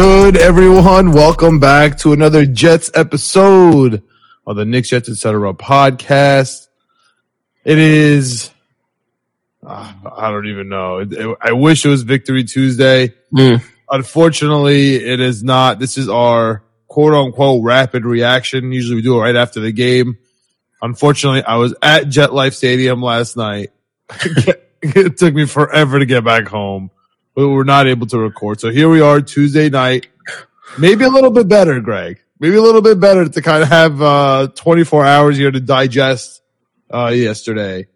Good, everyone? Welcome back to another Jets episode of the Knicks Jets Etc. podcast. It is, uh, I don't even know. It- it- I wish it was Victory Tuesday. Mm. Unfortunately, it is not. This is our quote unquote rapid reaction. Usually we do it right after the game. Unfortunately, I was at MetLife Stadium last night. it took me forever to get back home. We were not able to record. So here we are Tuesday night. Maybe a little bit better, Greg. Maybe a little bit better to kind of have uh 24 hours here to digest uh yesterday.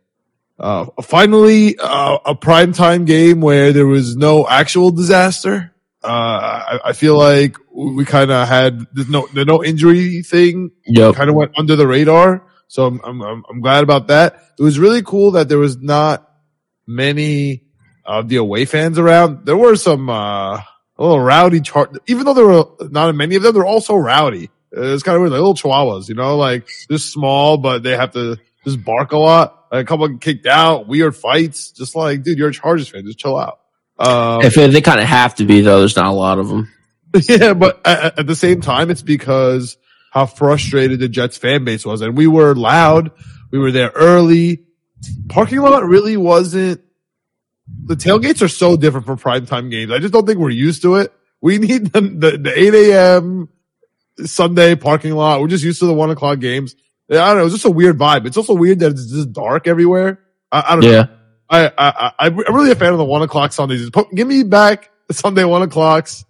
Uh finally uh, a primetime game where there was no actual disaster. Uh I, I feel like we kind of had there's no the no injury thing Yep. kind of went under the radar. So I'm, I'm, I'm glad about that. It was really cool that there was not many of the away fans around. There were some, uh, a little rowdy chart, even though there were not many of them, they're also rowdy. It's kind of weird, like little chihuahuas, you know, like just small, but they have to just bark a lot. Like a couple kicked out, weird fights. Just like, dude, you're a Chargers fan. Just chill out. Um, If they kind of have to be though, there's not a lot of them. Yeah, but at, at the same time, it's because how frustrated the Jets fan base was. And we were loud. We were there early. Parking lot really wasn't, the tailgates are so different from primetime games. I just don't think we're used to it. We need the, the, the 8 a.m. Sunday parking lot. We're just used to the one o'clock games. I don't know. It's just a weird vibe. It's also weird that it's just dark everywhere. I, I don't know. Yeah. I, I, I, I'm really a fan of the one o'clock Sundays. Give me back the Sunday one o'clocks.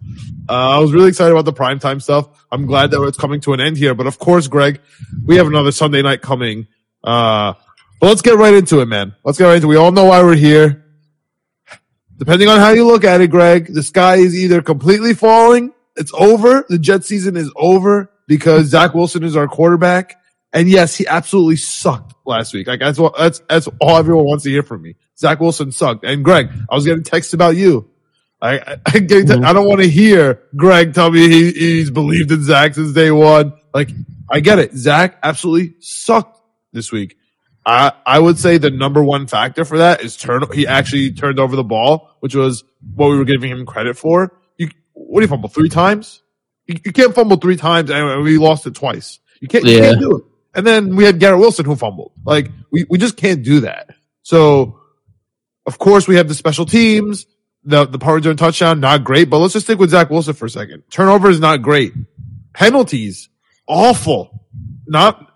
Uh, I was really excited about the primetime stuff. I'm glad that it's coming to an end here. But of course, Greg, we have another Sunday night coming. Uh, but let's get right into it, man. Let's get right into it. We all know why we're here. Depending on how you look at it, Greg, the sky is either completely falling, it's over, the Jet season is over because Zach Wilson is our quarterback. And yes, he absolutely sucked last week. Like that's what that's that's all everyone wants to hear from me. Zach Wilson sucked. And Greg, I was getting texts about you. I I, I, te- I don't want to hear Greg tell me he, he's believed in Zach since day one. Like I get it. Zach absolutely sucked this week. I I would say the number one factor for that is turn. He actually turned over the ball, which was what we were giving him credit for. You what do you fumble three times? You, you can't fumble three times, and we lost it twice. You can't. You Yeah. can't do it. And then we had Garrett Wilson who fumbled. Like we we just can't do that. So of course we have the special teams. The the power return touchdown not great, but let's just stick with Zach Wilson for a second. Turnover is not great. Penalties awful. Not.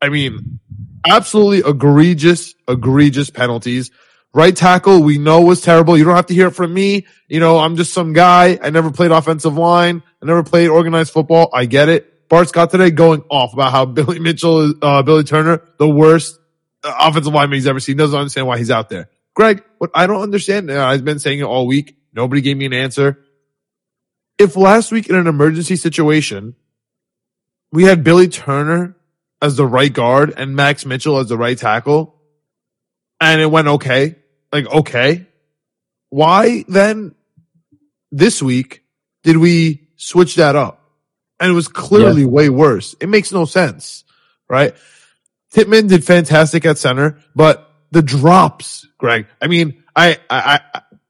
I mean, absolutely egregious, egregious penalties. Right tackle, we know was terrible. You don't have to hear it from me. You know, I'm just some guy. I never played offensive line. I never played organized football. I get it. Bart Scott today going off about how Billy Mitchell, uh, Billy Turner, the worst uh, offensive lineman he's ever seen. Doesn't understand why he's out there. Greg, what I don't understand, and I've been saying it all week. Nobody gave me an answer. If last week in an emergency situation, we had Billy Turner as the right guard and Max Mitchell as the right tackle, and it went okay. Like, okay. Why then this week did we switch that up? And it was clearly way worse. It makes no sense, right? Tippmann did fantastic at center, but the drops, Greg. I mean, I, I,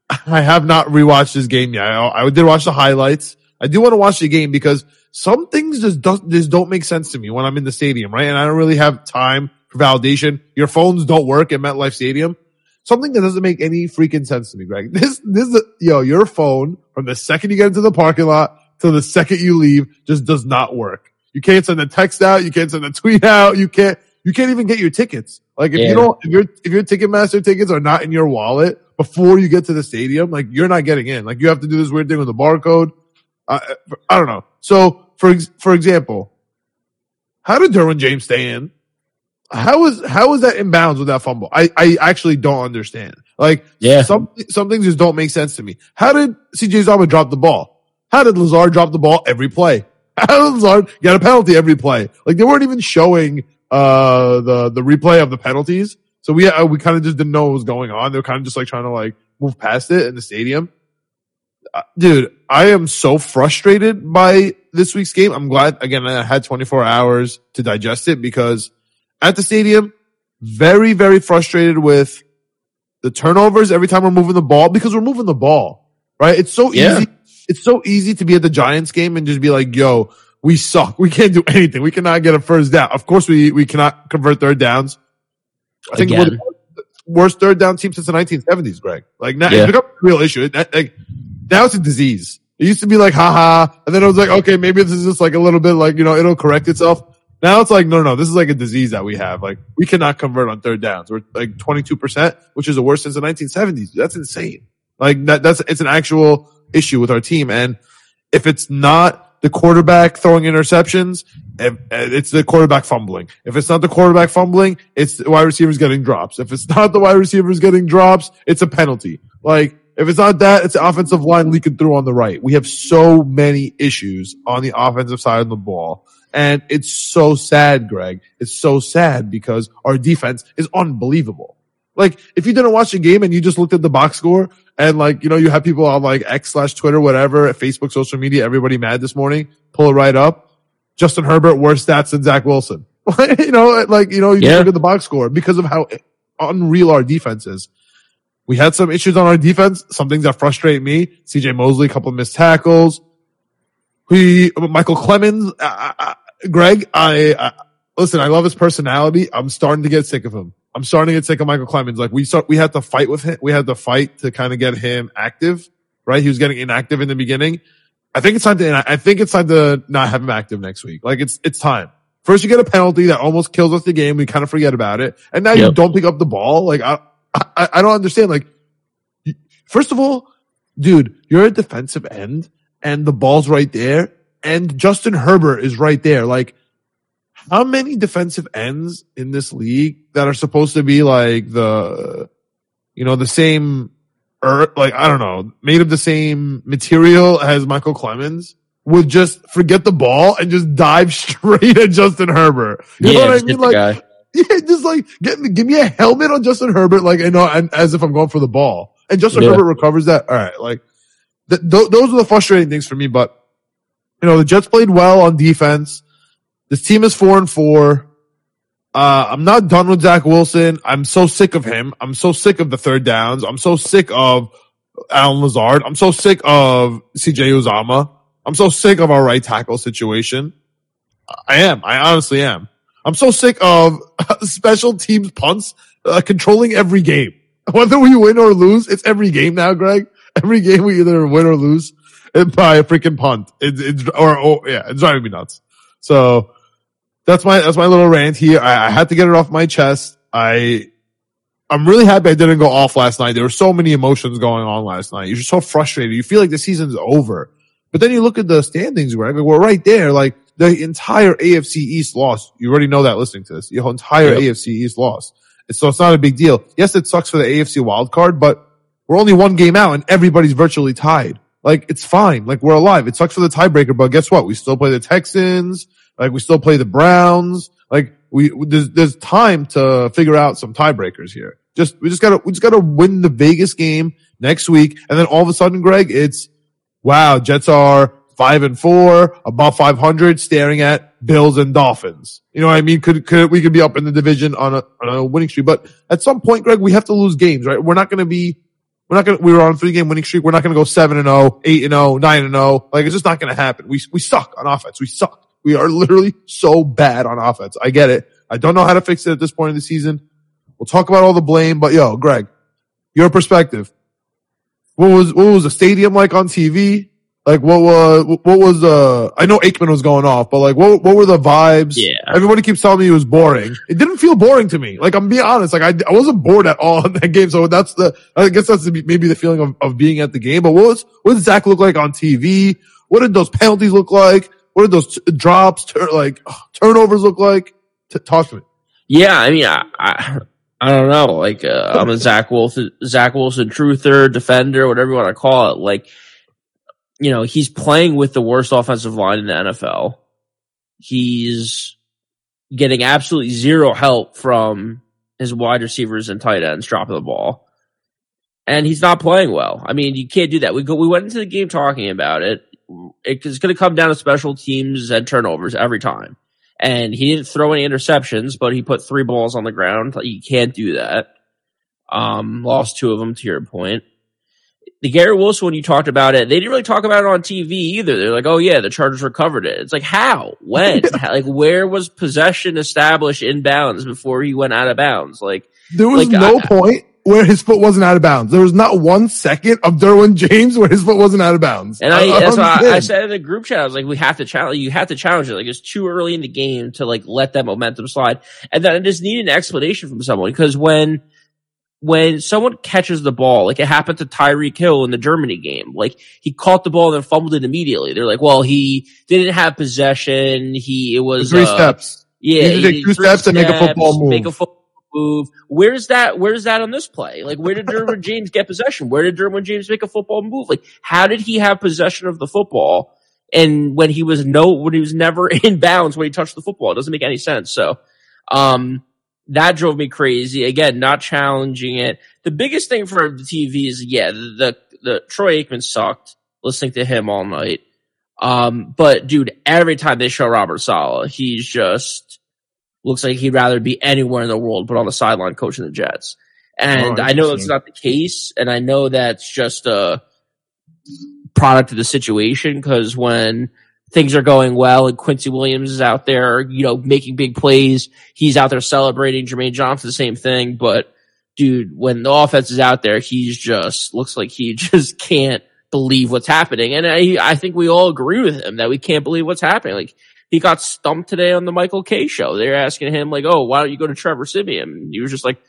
I, I have not rewatched this game yet. I, I did watch the highlights. I do want to watch the game because some things just don't, just don't make sense to me when I'm in the stadium, right? And I don't really have time for validation. Your phones don't work at MetLife Stadium. Something that doesn't make any freaking sense to me, Greg. This, this is, yo, your phone from the second you get into the parking lot to the second you leave just does not work. You can't send a text out. You can't send a tweet out. You can't, you can't even get your tickets. Like if you don't, if your, if your Ticketmaster tickets are not in your wallet before you get to the stadium, like you're not getting in. Like you have to do this weird thing with the barcode. Uh, I don't know. So for, for example, how did Derwin James stay in? How was how was that in bounds with that fumble? I, I actually don't understand. Like Yeah. some, some things just don't make sense to me. How did CJ Uzomah drop the ball? How did Lazard drop the ball every play? How did Lazard get a penalty every play? Like they weren't even showing uh the the replay of the penalties. So we uh, we kind of just didn't know what was going on. They were kind of just like trying to like move past it in the stadium. Dude, I am so frustrated by this week's game. I'm glad again I had 24 hours to digest it because at the stadium, very very frustrated with the turnovers every time we're moving the ball because we're moving the ball, right? It's so Yeah. easy it's so easy to be at the Giants game and just be like, yo, we suck. We can't do anything. We cannot get a first down. Of course, we, we cannot convert third downs. I think we're the worst third down team since the 1970s, Greg. Like now, Yeah. it's become a real issue. It- like now it's a disease. It used to be like, haha. And then it was like, okay, maybe this is just like a little bit like, you know, it'll correct itself. Now it's like, no, no, this is like a disease that we have. Like we cannot convert on third downs. We're like 22%, which is the worst since the 1970s. That's insane. Like that, that's, it's an actual issue with our team. And if it's not the quarterback throwing interceptions, it's the quarterback fumbling. If it's not the quarterback fumbling, it's the wide receivers getting drops. If it's not the wide receivers getting drops, it's a penalty. Like, if it's not that, it's the offensive line leaking through on the right. We have so many issues on the offensive side of the ball. And it's so sad, Greg. It's so sad because our defense is unbelievable. Like, if you didn't watch the game and you just looked at the box score and like, you know, you have people on like X slash Twitter, whatever, Facebook, social media, everybody mad this morning, pull it right up. Justin Herbert, worse stats than Zach Wilson. you know, like, you know, you just Yeah. look at the box score because of how unreal our defense is. We had some issues on our defense, some things that frustrate me. CJ Mosley, a couple of missed tackles. We, Micheal Clemons, uh, uh, Greg, I, I, listen, I love his personality. I'm starting to get sick of him. I'm starting to get sick of Micheal Clemons. Like we start, we had to fight with him. We had to fight to kind of get him active, right? He was getting inactive in the beginning. I think it's time to, I think it's time to not have him active next week. Like it's, it's time. First, you get a penalty that almost kills us the game. We kind of forget about it. And now you don't pick up the ball. Like I, I, I don't understand. Like, first of all, dude, you're a defensive end and the ball's right there and Justin Herbert is right there. Like, how many defensive ends in this league that are supposed to be like the, you know, the same, or like, I don't know, made of the same material as Micheal Clemons would just forget the ball and just dive straight at Justin Herbert. You know yeah, what I mean? Like, guy. yeah, just like get me, give me a helmet on Justin Herbert, like I know, and as if I'm going for the ball, and Justin Yeah. Herbert recovers that. All right, like th- th- those are the frustrating things for me. But you know, the Jets played well on defense. This team is four and four. Uh, I'm not done with Zach Wilson. I'm so sick of him. I'm so sick of the third downs. I'm so sick of Allen Lazard. I'm so sick of CJ Uzomah. I'm so sick of our right tackle situation. I am. I honestly am. I'm so sick of special teams punts uh, controlling every game. Whether we win or lose, it's every game now, Greg. Every game we either win or lose by a freaking punt. It's, it's or, or yeah, it's driving me nuts. So that's my that's my little rant here. I, I had to get it off my chest. I I'm really happy I didn't go off last night. There were so many emotions going on last night. You're so frustrated. You feel like the season's over. But then you look at the standings, Greg. Like we're right there. Like the entire AFC East lost. You already know that listening to this. The entire Yep. AFC East lost. And So it's not a big deal. Yes, it sucks for the AFC wild card, but we're only one game out and everybody's virtually tied. Like it's fine. Like we're alive. It sucks for the tiebreaker, but guess what? We still play the Texans. Like we still play the Browns. Like we, there's, there's time to figure out some tiebreakers here. Just, we just gotta, we just gotta win the Vegas game next week. And then all of a sudden, Greg, it's, wow, Jets are five and four, above 500, staring at Bills and Dolphins. You know what I mean? Could, could, we could be up in the division on a, on a winning streak, but at some point, Greg, we have to lose games, right? We're not going to be, we're not going to, we were on a three game winning streak. We're not going to go seven and oh, eight and oh, nine and oh. Like it's just not going to happen. We, we suck on offense. We suck. We are literally so bad on offense. I get it. I don't know how to fix it at this point in the season. We'll talk about all the blame, but yo, Greg, your perspective. What was what was the stadium like on TV? Like what was what was uh I know Aikman was going off, but like what what were the vibes? Yeah. Everybody keeps telling me it was boring. It didn't feel boring to me. Like I'm being honest, like I, I wasn't bored at all in that game. So that's the I guess that's the, maybe the feeling of, of being at the game. But what was what did Zach look like on TV? What did those penalties look like? What did those t- drops, tur- like ugh, turnovers look like? T- talk to me. Yeah, I mean, I, I, I don't know. Like, uh, I'm a Zach Wilson, Zach Wilson truther, defender, whatever you want to call it. Like, you know, he's playing with the worst offensive line in the NFL. He's getting absolutely zero help from his wide receivers and tight ends dropping the ball. And he's not playing well. I mean, you can't do that. We go, we went into the game talking about it. It's going to come down to special teams and turnovers every time and he didn't throw any interceptions, but he put three balls on the ground. You can't do that. Um, lost two of them to your point. The Garrett Wilson when you talked about it, they didn't really talk about it on TV either. They're like, "Oh yeah, the Chargers recovered it." It's like how, when, like where was possession established in bounds before he went out of bounds? Like there was like, no I- point where his foot wasn't out of bounds. There was not one second of Derwin James where his foot wasn't out of bounds. And I, uh, that's why I, I said in the group chat, I was like, we have to challenge, you have to challenge it. Like it's too early in the game to like let that momentum slide. And then I just need an explanation from someone because when, when someone catches the ball, like it happened to Tyreek Hill in the Germany game, like he caught the ball and then fumbled it immediately. They're like, well, he didn't have possession. He, it was, three uh, steps. Yeah, You need to take he- two three steps and make a football move. Make a football move. Where's that? Where's that on this play? Like, where did Derwin James get possession? Where did Derwin James make a football move? Like, how did he have possession of the football? And when he was no, when he was never in bounds when he touched the football, it doesn't make any sense. So, um, that drove me crazy. Again, not challenging it. The biggest thing for the TV is, yeah, the, the, the Troy Aikman sucked listening to him all night. Um, but dude, every time they show Robert Saleh, he's just looks like he'd rather be anywhere in the world but on the sideline coaching the Jets. And Oh, I know that's not the case, and I know that's just a product of the situation because when things are going well and Quincy Williams is out there, you know, making big plays, he's out there celebrating. Jermaine Johnson, the same thing. But dude, when the offense is out there, he's just looks like he just can't believe what's happening. And I, I think we all agree with him that we can't believe what's happening. Like he got stumped today on the Michael Kay show. They're asking him like, "Oh, why don't you go to Trevor Siemian?" And he was just like,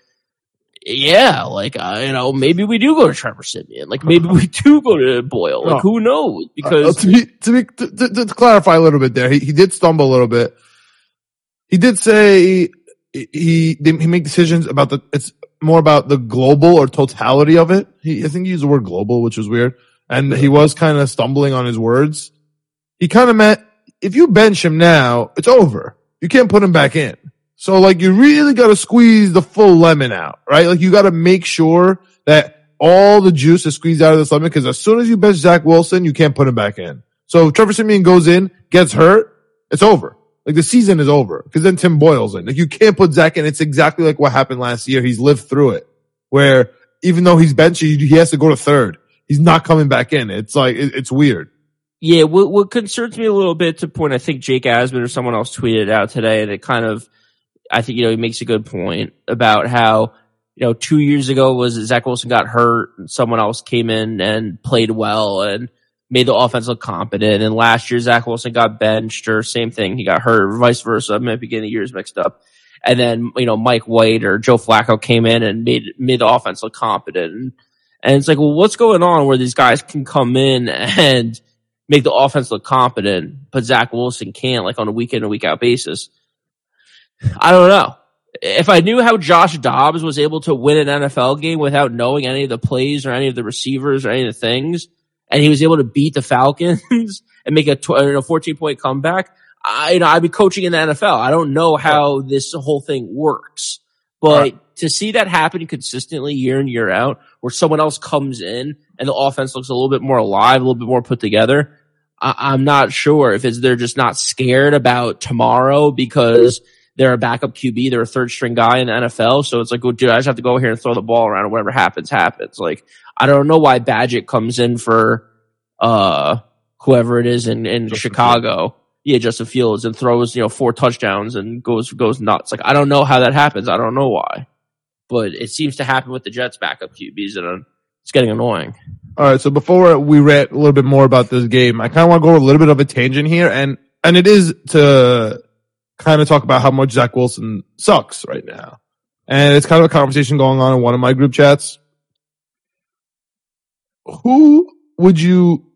"Yeah, like uh, you know, maybe we do go to Trevor Siemian. Like maybe we do go to Boyle. Like who knows?" Uh, Because to be to be to, to, to clarify a little bit there, he, he did stumble a little bit. He did say he he he make decisions about the it's more about the global or totality of it. He I think he used the word global, which was weird, and he was kind of stumbling on his words. He kind of meant if you bench him now, it's over. You can't put him back in. So like you really got to squeeze the full lemon out, right? Like you got to make sure that all the juice is squeezed out of this lemon because as soon as you bench Zach Wilson, you can't put him back in. So Trevor Siemian goes in, gets hurt, it's over. Like the season is over because then Tim Boyle's in. Like you can't put Zach in. It's exactly like what happened last year. He's lived through it where even though he's benched, he, has to go to third. He's not coming back in. It's like, it, it's weird. Yeah, what, what concerns me a little bit to point, I think Jake Asman or someone else tweeted out today, and it kind of, I think, you know, he makes a good point about how, you know, two years ago was Zach Wilson got hurt and someone else came in and played well and made the offense look competent. And last year, Zach Wilson got benched or same thing. He got hurt vice versa. I getting the years mixed up. And then, you know, Mike White or Joe Flacco came in and made, made the offense look competent. And, it's like, well, what's going on where these guys can come in and make the offense look competent, but Zach Wilson can't, like on a week in and week out basis. I don't know. If I knew how Josh Dobbs was able to win an NFL game without knowing any of the plays or any of the receivers or any of the things, and he was able to beat the Falcons and make a, tw- a 14 point comeback, I, you know, I'd be coaching in the NFL. I don't know how this whole thing works, but Right. to see that happen consistently year in, year out, where someone else comes in and the offense looks a little bit more alive, a little bit more put together, I- I'm not sure if it's they're just not scared about tomorrow because they're a backup QB, they're a third string guy in the NFL. So it's like, well, dude, I just have to go here and throw the ball around and whatever happens, happens. Like, I don't know why Bagent comes in for, uh, whoever it is in, in Justin Chicago. Yeah, Justin Fields and throws, you know, four touchdowns and goes, goes nuts. Like, I don't know how that happens. I don't know why, but it seems to happen with the Jets backup QBs and uh, it's getting annoying. All right. So before we rant a little bit more about this game, I kind of want to go a little bit of a tangent here, and and it is to kind of talk about how much Zach Wilson sucks right now, and it's kind of a conversation going on in one of my group chats. Who would you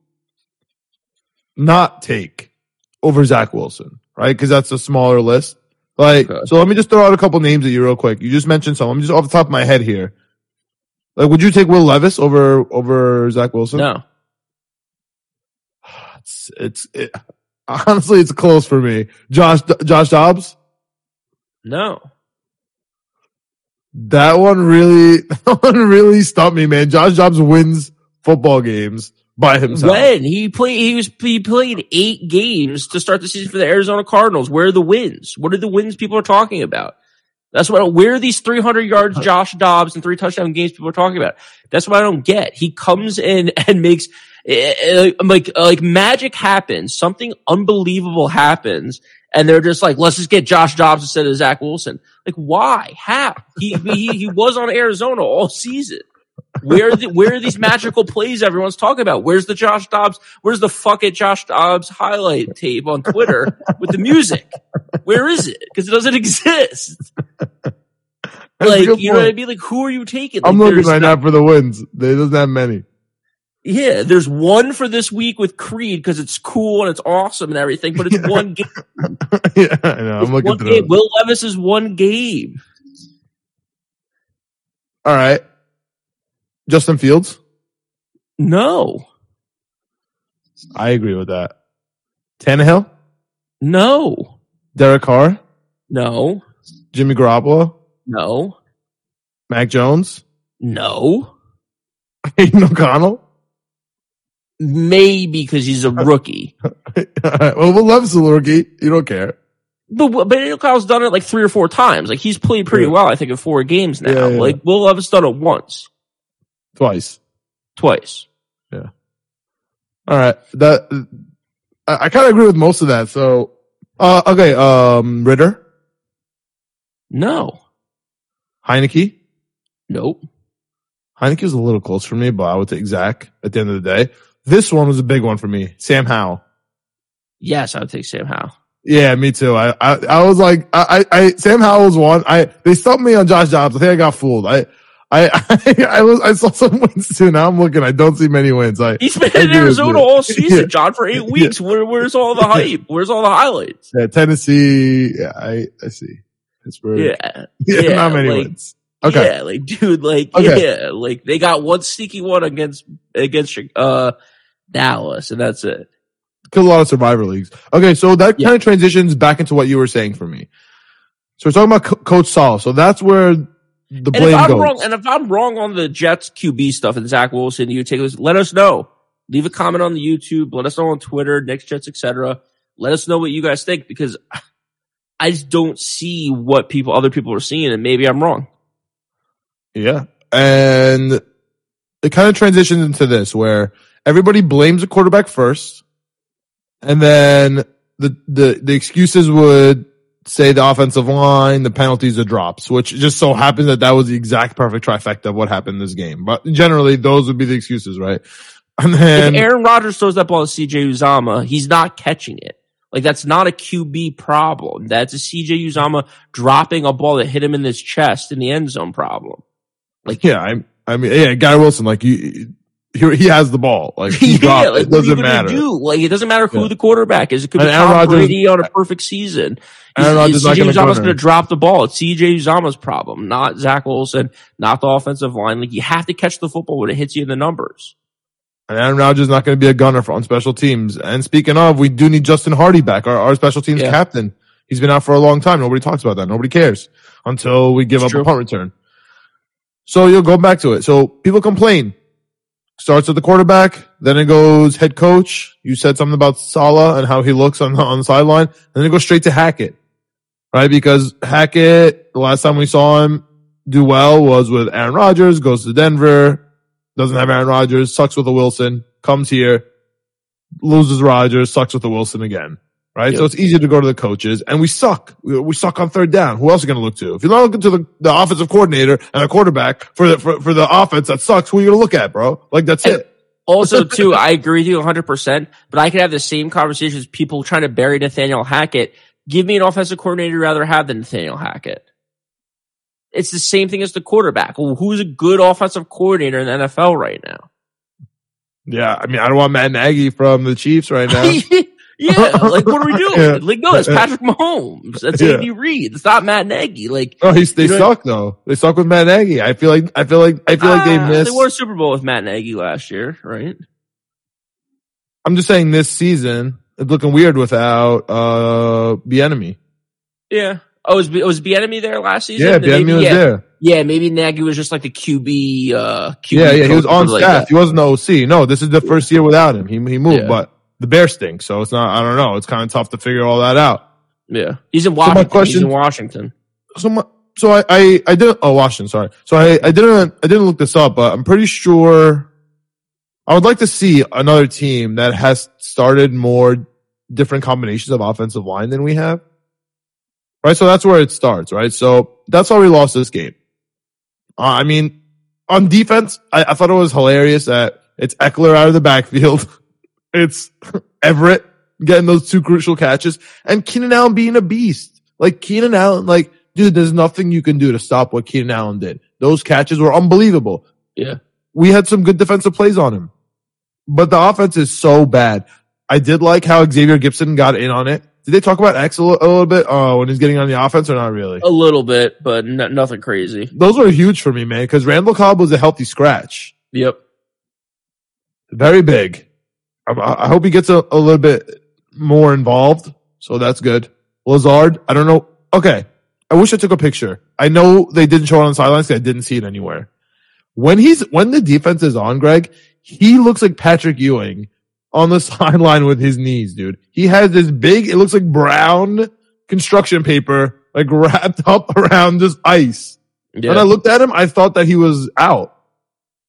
not take over Zach Wilson? Right, because that's a smaller list. Like, Okay. so let me just throw out a couple names at you real quick. You just mentioned some. I'm just off the top of my head here. Like, would you take Will Levis over over Zach Wilson? No. It's it's it, honestly it's close for me. Josh Josh Dobbs. No. That one really that one really stumped me, man. Josh Dobbs wins football games by himself. When he played, he was he played eight games to start the season for the Arizona Cardinals. Where are the wins? What are the wins people are talking about? That's what. Where are these 300 yards, Josh Dobbs, and three touchdown games people are talking about? That's what I don't get. He comes in and makes uh, like like magic happens. Something unbelievable happens, and they're just like, let's just get Josh Dobbs instead of Zach Wilson. Like, why? How? He he he was on Arizona all season. Where are the, where are these magical plays everyone's talking about? Where's the Josh Dobbs? Where's the fuck it Josh Dobbs highlight tape on Twitter with the music? Where is it? Because it doesn't exist. like you know what I mean? Like who are you taking? Like, I'm looking right not, now for the wins. There doesn't have many. Yeah, there's one for this week with Creed because it's cool and it's awesome and everything, but it's yeah. one game. yeah, I know. I'm looking game. Will Levis is one game. All right. Justin Fields? No. I agree with that. Tannehill? No. Derek Carr? No. Jimmy Garoppolo? No. Mac Jones? No. Aidan O'Connell? Maybe because he's a rookie. well, is a rookie. You don't care. But but Kyle's done it like three or four times. Like he's played pretty yeah. well, I think, in four games now. Yeah, yeah. Like Will Levis done it once. Twice. Twice. Yeah. All right. That I, I kind of agree with most of that. So, uh, okay. Um, Ridder. No. Heinicke. Nope. Heinicke was a little close for me, but I would take Zach at the end of the day. This one was a big one for me. Sam Howell. Yes, I would take Sam Howell. Yeah, me too. I, I, I was like, I, I, Sam Howell was one. I, they stumped me on Josh Dobbs. I think I got fooled. I, I, I, I was I saw some wins too. Now I'm looking. I don't see many wins. I he's been in Arizona all season, yeah. John, for eight weeks. Yeah. Where, where's all the hype? Where's all the highlights? Yeah, Tennessee. Yeah, I I see. Pittsburgh. Yeah, yeah, yeah not many like, wins. Okay, yeah, like dude, like okay. yeah, like they got one sneaky one against against uh Dallas, and that's it. Kill a lot of survivor leagues. Okay, so that kind of transitions back into what you were saying for me. So we're talking about Co- Coach Saul. So that's where the blame and if I'm goes. Wrong, and if I'm wrong on the Jets QB stuff and Zach Wilson, you take us, let us know. Leave a comment on the YouTube. Let us know on Twitter, Knicks Jets, etc. Let us know what you guys think because I just don't see what people, other people are seeing, and maybe I'm wrong. Yeah, and it kind of transitions into this where everybody blames the quarterback first, and then the the the excuses would say the offensive line, the penalties, the drops, which just so happens that that was the exact perfect trifecta of what happened in this game. But generally, those would be the excuses, right? And then if Aaron Rodgers throws that ball to CJ Uzomah, he's not catching it. Like that's not a QB problem. That's a CJ Uzomah dropping a ball that hit him in his chest in the end zone problem. Like yeah, I I mean yeah, Guy Wilson, like you he, he has the ball. Like he yeah, like, it doesn't matter. Do? Like it doesn't matter who yeah. the quarterback is. It could be Aaron Tom Rodgers, Brady on a perfect season. Aaron Rodgers CJ Uzomah's going to drop the ball. It's CJ Uzomah's problem, not Zach Wilson, not the offensive line. Like you have to catch the football when it hits you in the numbers. And Aaron Rodgers is not going to be a gunner for on special teams. And speaking of, we do need Justin Hardy back, our, our special teams yeah. captain. He's been out for a long time. Nobody talks about that. Nobody cares until we give it's up true. a punt return. So you'll go back to it. So people complain starts at the quarterback, then it goes head coach. You said something about Saleh and how he looks on the, on the sideline, then it goes straight to Hackett, right? Because Hackett, the last time we saw him do well was with Aaron Rodgers, goes to Denver, doesn't have Aaron Rodgers, sucks with a Wilson, comes here, loses Rodgers, sucks with the Wilson again right? Yep. So it's easier to go to the coaches and we suck. We, we suck on third down. Who else are you going to look to? If you're not looking to the, the offensive coordinator and the quarterback for the, for, for the offense that sucks, who are you going to look at, bro? Like that's and it. Also, too, I agree with you 100%, but I could have the same conversations people trying to bury Nathaniel Hackett. Give me an offensive coordinator you'd rather have than Nathaniel Hackett. It's the same thing as the quarterback. Well, who's a good offensive coordinator in the NFL right now? Yeah, I mean, I don't want Matt Nagy from the Chiefs right now. Yeah, like what are we doing? Yeah. Like no, it's Patrick Mahomes. That's yeah. Andy Reid. It's not Matt Nagy. Like oh, he's they suck though. They suck with Matt Nagy. I feel like I feel like I feel like they ah, missed. They won a Super Bowl with Matt Nagy last year, right? I'm just saying this season it's looking weird without uh Bieniemy. Yeah. Oh, was was Bieniemy there last season? Yeah, Bieniemy was yeah. there. Yeah, maybe Nagy was just like the QB. Uh, QB yeah, yeah, he was on staff. Like he wasn't the OC. No, this is the first year without him. He he moved, yeah. but the Bears stink, so it's not. I don't know. It's kind of tough to figure all that out. Yeah, he's in Washington. So my question, he's in Washington. So my so I, I, I didn't, oh, Washington, sorry. So I, I didn't, I didn't look this up, but I'm pretty sure I would like to see another team that has started more different combinations of offensive line than we have. Right. So that's where it starts. Right. So that's why we lost this game. Uh, I mean, on defense, I, I thought it was hilarious that it's Ekeler out of the backfield. it's Everett getting those two crucial catches and Keenan Allen being a beast. Like Keenan Allen, like, dude, there's nothing you can do to stop what Keenan Allen did. Those catches were unbelievable. Yeah. We had some good defensive plays on him, but the offense is so bad. I did like how Xavier Gipson got in on it. Did they talk about X a little, a little bit uh, when he's getting on the offense or not really? A little bit, but n- nothing crazy. Those were huge for me, man, because Randall Cobb was a healthy scratch. Yep. Very big. I, I hope he gets a, a little bit more involved. So that's good. Lazard, I don't know. Okay. I wish I took a picture. I know they didn't show it on the sidelines. I didn't see it anywhere. When he's, when the defense is on, Greg, he looks like Patrick Ewing on the sideline with his knees, dude. He has this big, it looks like brown construction paper, like wrapped up around this ice. Yeah. When I looked at him, I thought that he was out.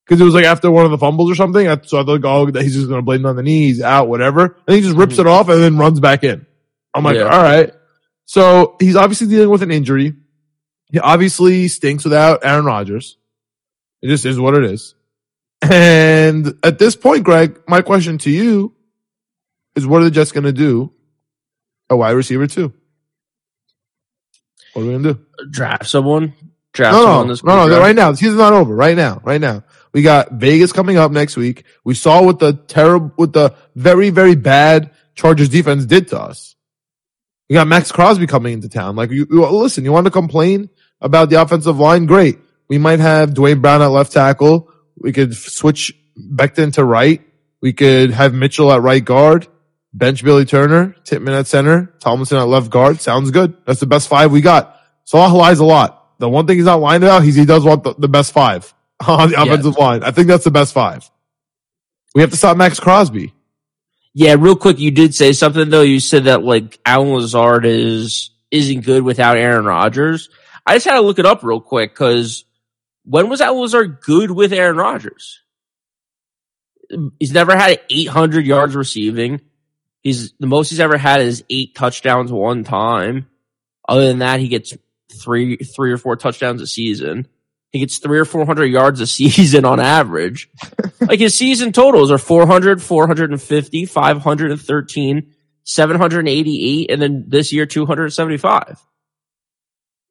Cause it was like after one of the fumbles or something. I, so I thought, oh, he's just going to blame it on the knees, out, whatever. And he just rips Mhm. it off and then runs back in. I'm like, Yeah. all right. So he's obviously dealing with an injury. He obviously stinks without Aaron Rodgers. It just is what it is. And at this point, Greg, my question to you is what are the Jets going to do? A wide receiver too. What are we going to do? Draft someone. Draft No, someone no, this no, no, right now. The season's not over. Right now, right now. We got Vegas coming up next week. We saw what the terrible, what the very, very bad Chargers defense did to us. We got Maxx Crosby coming into town. Like, you, you listen, you want to complain about the offensive line? Great. We might have Duane Brown at left tackle. We could switch Becton to right. We could have Mitchell at right guard, bench Billy Turner, Tippmann at center, Tomlinson at left guard. Sounds good. That's the best five we got. Saleh lies a lot. The one thing he's not lying about, he's, he does want the, the best five on the offensive line. I think that's the best five. We have to stop Maxx Crosby. Yeah, real quick, you did say something though. You said that like Allen Lazard is isn't good without Aaron Rodgers. I just had to look it up real quick because when was Allen Lazard good with Aaron Rodgers? He's never had 800 yards receiving. He's the most he's ever had is eight touchdowns one time. Other than that, he gets three, three or four touchdowns a season. He gets three or 400 yards a season on average. like his season totals are 400, 450, 513, 788, and then this year 275.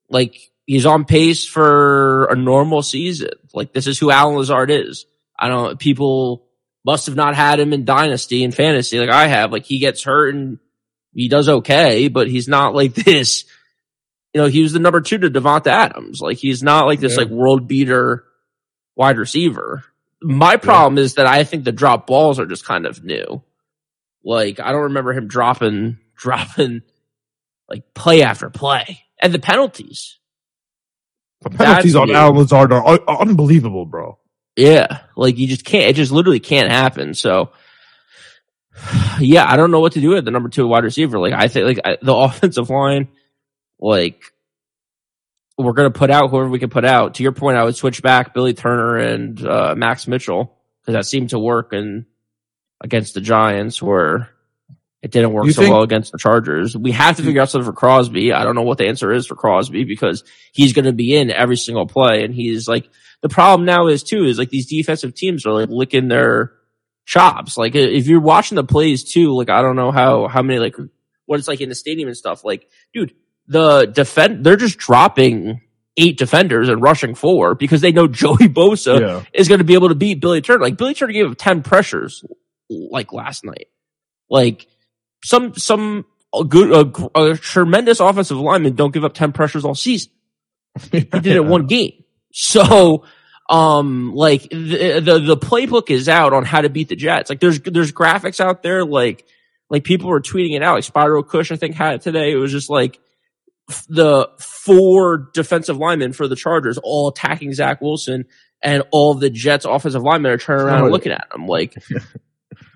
Like he's on pace for a normal season. Like this is who Allen Lazard is. I don't, people must have not had him in dynasty and fantasy like I have. Like he gets hurt and he does okay, but he's not like this. You know, he was the number two to Davante Adams. Like he's not like this Yeah. like world beater wide receiver. My problem is that I think the drop balls are just kind of new. Like I don't remember him dropping dropping like play after play and the penalties. The penalties That's on. Allen Lazard are unbelievable, bro. Yeah, like you just can't. It just literally can't happen. So, yeah, I don't know what to do at the number two wide receiver. Like I think, like I, the offensive line, like we're gonna put out whoever we can put out. To your point, I would switch back Billy Turner and uh, Max Mitchell because that seemed to work and against the Giants where it didn't work You so think- well against the Chargers. We have to figure out something for Crosby. I don't know what the answer is for Crosby because he's going to be in every single play and he's like the problem now is too is like these defensive teams are like licking their chops. Like if you're watching the plays too, like I don't know how how many like what it's like in the stadium and stuff. Like, dude, the defend they're just dropping eight defenders and rushing four because they know Joey Bosa yeah. is going to be able to beat Billy Turner. Like Billy Turner gave him ten pressures like last night. Like some some a good a, a tremendous offensive lineman don't give up ten pressures all season. He did it one game. So, um, like the, the the playbook is out on how to beat the Jets. Like there's there's graphics out there. Like like people were tweeting it out. Like Spyro Kush, I think had it today. It was just like the four defensive linemen for the Chargers all attacking Zach Wilson, and all the Jets offensive linemen are turning around and oh, looking at him. Like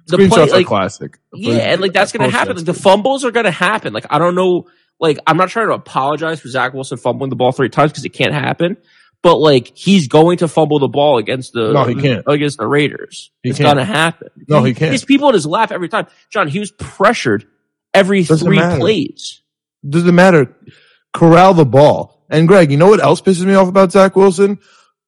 the Screenshots play, are like classic. yeah, and like that's gonna happen. Like the fumbles are gonna happen. Like I don't know. like I'm not trying to apologize for Zach Wilson fumbling the ball three times because it can't happen. But like he's going to fumble the ball against the No, he can't. against the Raiders. He it's can't. gonna happen. No, he can't. There's people in his lap every time. John, he was pressured every Doesn't three matter. plays. Doesn't matter. Corral the ball. And Greg, you know what else pisses me off about Zach Wilson?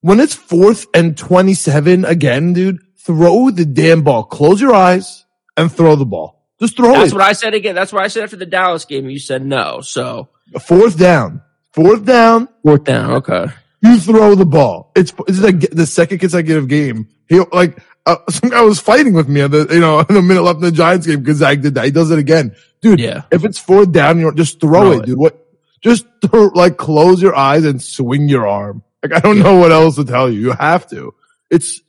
When it's fourth and 27 again, dude, throw the damn ball. Close your eyes and throw the ball. Just throw That's it. That's what I said again. That's what I said after the Dallas game. You said no. So Fourth down. Fourth down. fourth down. Okay. You throw the ball. It's, it's like the second consecutive game. He like, uh, some guy was fighting with me on the, you know, in a minute left in the Giants game because Zach did that. He does it again. Dude, Yeah. if it's fourth down, you know, just throw, Throw it, it. dude. What? Just throw, like close your eyes and swing your arm. Like I don't know what else to tell you. You have to. It's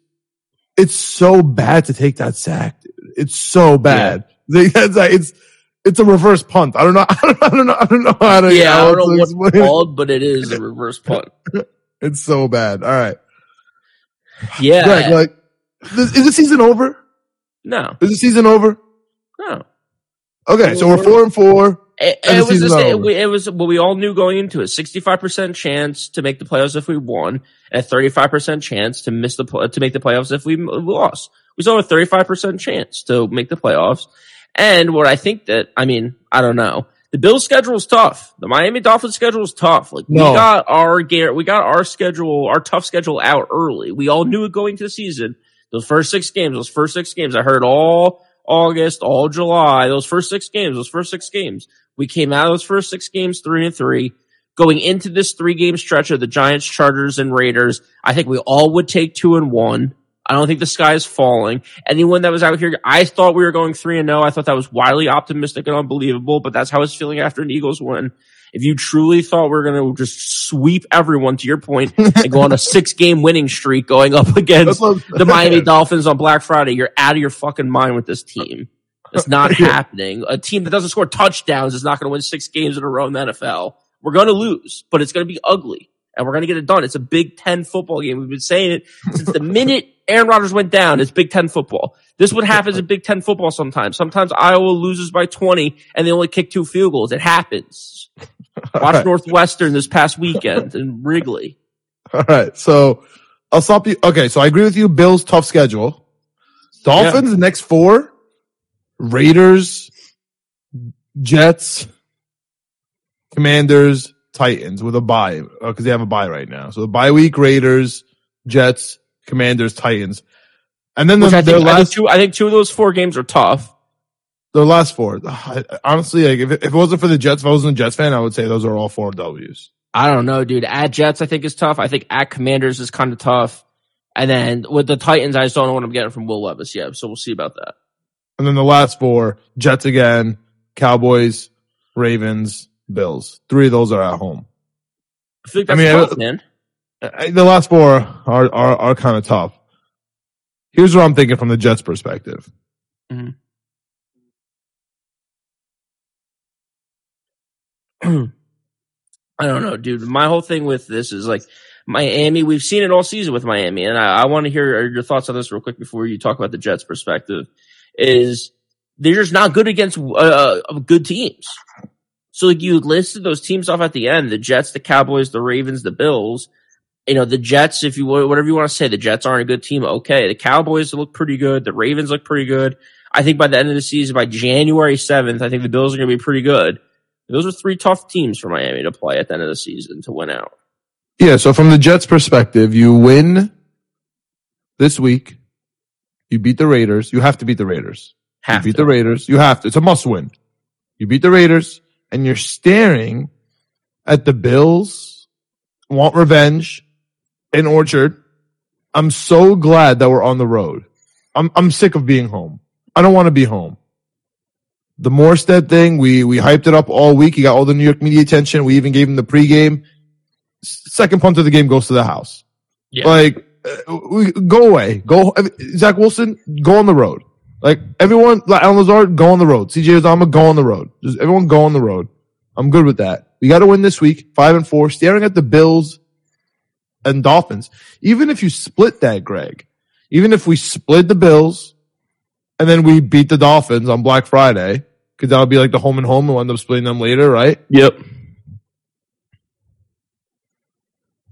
it's so bad to take that sack, dude. It's so bad. They- It's it's it's a reverse punt. I don't know. I don't, I don't know. I don't know how to. Yeah, I don't know what's called, but it is a reverse punt. It's so bad. All right, Yeah. Greg. Like, is, is the season over? no. Is the season over? No. Okay, so we're four and four. It, And it was season's the not same, over. we, it was what we all knew going into it: sixty-five percent chance to make the playoffs if we won, and a thirty-five percent chance to miss the to make the playoffs if we lost. We still have a thirty-five percent chance to make the playoffs. And what I think that I mean, I don't know. The Bills' schedule is tough. The Miami Dolphins' schedule is tough. Like No. we got our we got our schedule, our tough schedule out early. We all knew it going to the season. Those first six games, those first six games, I heard all August, all July. Those first six games, those first six games. We came out of those first six games three and three. Going into this three game stretch of the Giants, Chargers, and Raiders, I think we all would take two and one. I don't think the sky is falling. Anyone that was out here, I thought we were going three and no. I thought that was wildly optimistic and unbelievable, but that's how I was feeling after an Eagles win. If you truly thought we are going to just sweep everyone to your point and go on a six game winning streak going up against the Miami Dolphins on Black Friday, you're out of your fucking mind with this team. It's not happening. A team that doesn't score touchdowns is not going to win six games in a row in the NFL. We're going to lose, but it's going to be ugly and we're going to get it done. It's a Big Ten football game. We've been saying it since the minute Aaron Rodgers went down. It's Big Ten football. This would happen in Big Ten football sometimes. Sometimes Iowa loses by 20 and they only kick two field goals. It happens. Watch right. Northwestern this past weekend in Wrigley. All right. So I'll stop you. Okay. So I agree with you. Bills tough schedule. Dolphins next four. Raiders, Jets, Commanders, Titans with a bye oh, because they have a bye right now. So the bye week Raiders, Jets, Commanders, Titans, and then the, I think, I think last two, I think two of those four games are tough. Their last four. Honestly, like if it, if it wasn't for the Jets, if I wasn't a Jets fan, I would say those are all four W's. I don't know, dude. At Jets, I think is tough. I think at Commanders is kind of tough. And then with the Titans, I just don't know what I'm getting from Will Levis yet. So we'll see about that. And then the last four, Jets again, Cowboys, Ravens, Bills. Three of those are at home. I think I mean, tough, I- man. Uh, The last four are, are, are kind of tough. Here's what I'm thinking from the Jets perspective. I don't know, dude. My whole thing with this is like Miami. We've seen it all season with Miami, and I, I want to hear your thoughts on this real quick before you talk about the Jets' perspective. Is they're just not good against uh, good teams. So like you listed those teams off at the end: the Jets, the Cowboys, the Ravens, the Bills. You know, the Jets, if you whatever you want to say, the Jets aren't a good team. Okay, the Cowboys look pretty good. The Ravens look pretty good. I think by the end of the season, by January seventh, I think the Bills are going to be pretty good. Those are three tough teams for Miami to play at the end of the season to win out. Yeah. So from the Jets perspective, you win this week. You beat the Raiders. You have to beat the Raiders. Have you beat to. the Raiders. You have to. It's a must win. You beat the Raiders and you're staring at the Bills, want revenge in Orchard. I'm so glad that we're on the road. I'm, I'm sick of being home. I don't want to be home. The Morstead thing, we, we hyped it up all week. He got all the New York media attention. We even gave him the pregame. Second punt of the game goes to the house. Yeah. Like, uh, we, go away. Go, Zach Wilson, go on the road. Like everyone, like Allen Lazard, go on the road. CJ Uzomah, go on the road. Just everyone go on the road. I'm good with that. We got to win this week, five and four, staring at the Bills and Dolphins. Even if you split that, Greg, even if we split the Bills and then we beat the Dolphins on Black Friday, Because that'll be like the home and home, and we'll end up splitting them later, right? Yep.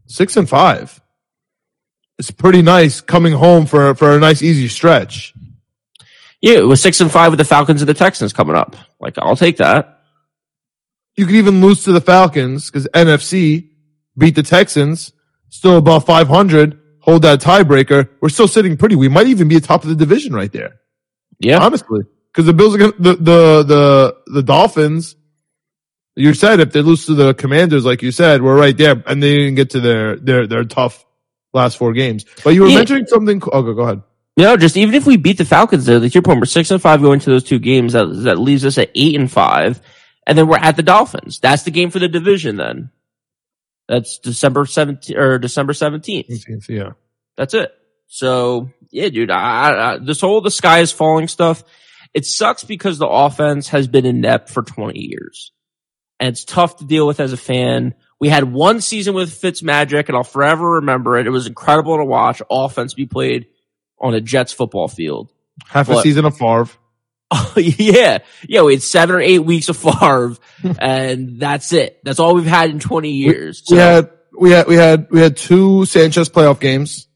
Six and five. It's pretty nice coming home for for a nice easy stretch. Yeah, it was six and five with the Falcons and the Texans coming up. Like, I'll take that. You could even lose to the Falcons because NFC beat the Texans, still above 500, hold that tiebreaker. We're still sitting pretty. We might even be at top of the division right there. Yeah. honestly, because the Bills are gonna, the, the, the, the Dolphins, you said if they lose to the Commanders, like you said, we're right there and they didn't get to their, their, their tough last four games. But you were Yeah. mentioning something. Oh, go, go ahead. You know, just even if we beat the Falcons, though, like your point, we're six and five going to those two games. That that leaves us at eight and five, and then we're at the Dolphins. That's the game for the division. Then that's December seventeenth or December seventeenth. Yeah. That's it. So yeah, dude, I, I, this whole the sky is falling stuff. It sucks because the offense has been inept for 20 years and it's tough to deal with as a fan. We had one season with Fitz Magic, and I'll forever remember it. It was incredible to watch offense be played on a Jets football field. Half a season of Favre. Oh, yeah. Yeah. We had seven or eight weeks of Favre and that's it. That's all we've had in 20 years. We So- had, we had, we had, we had two Sanchez playoff games.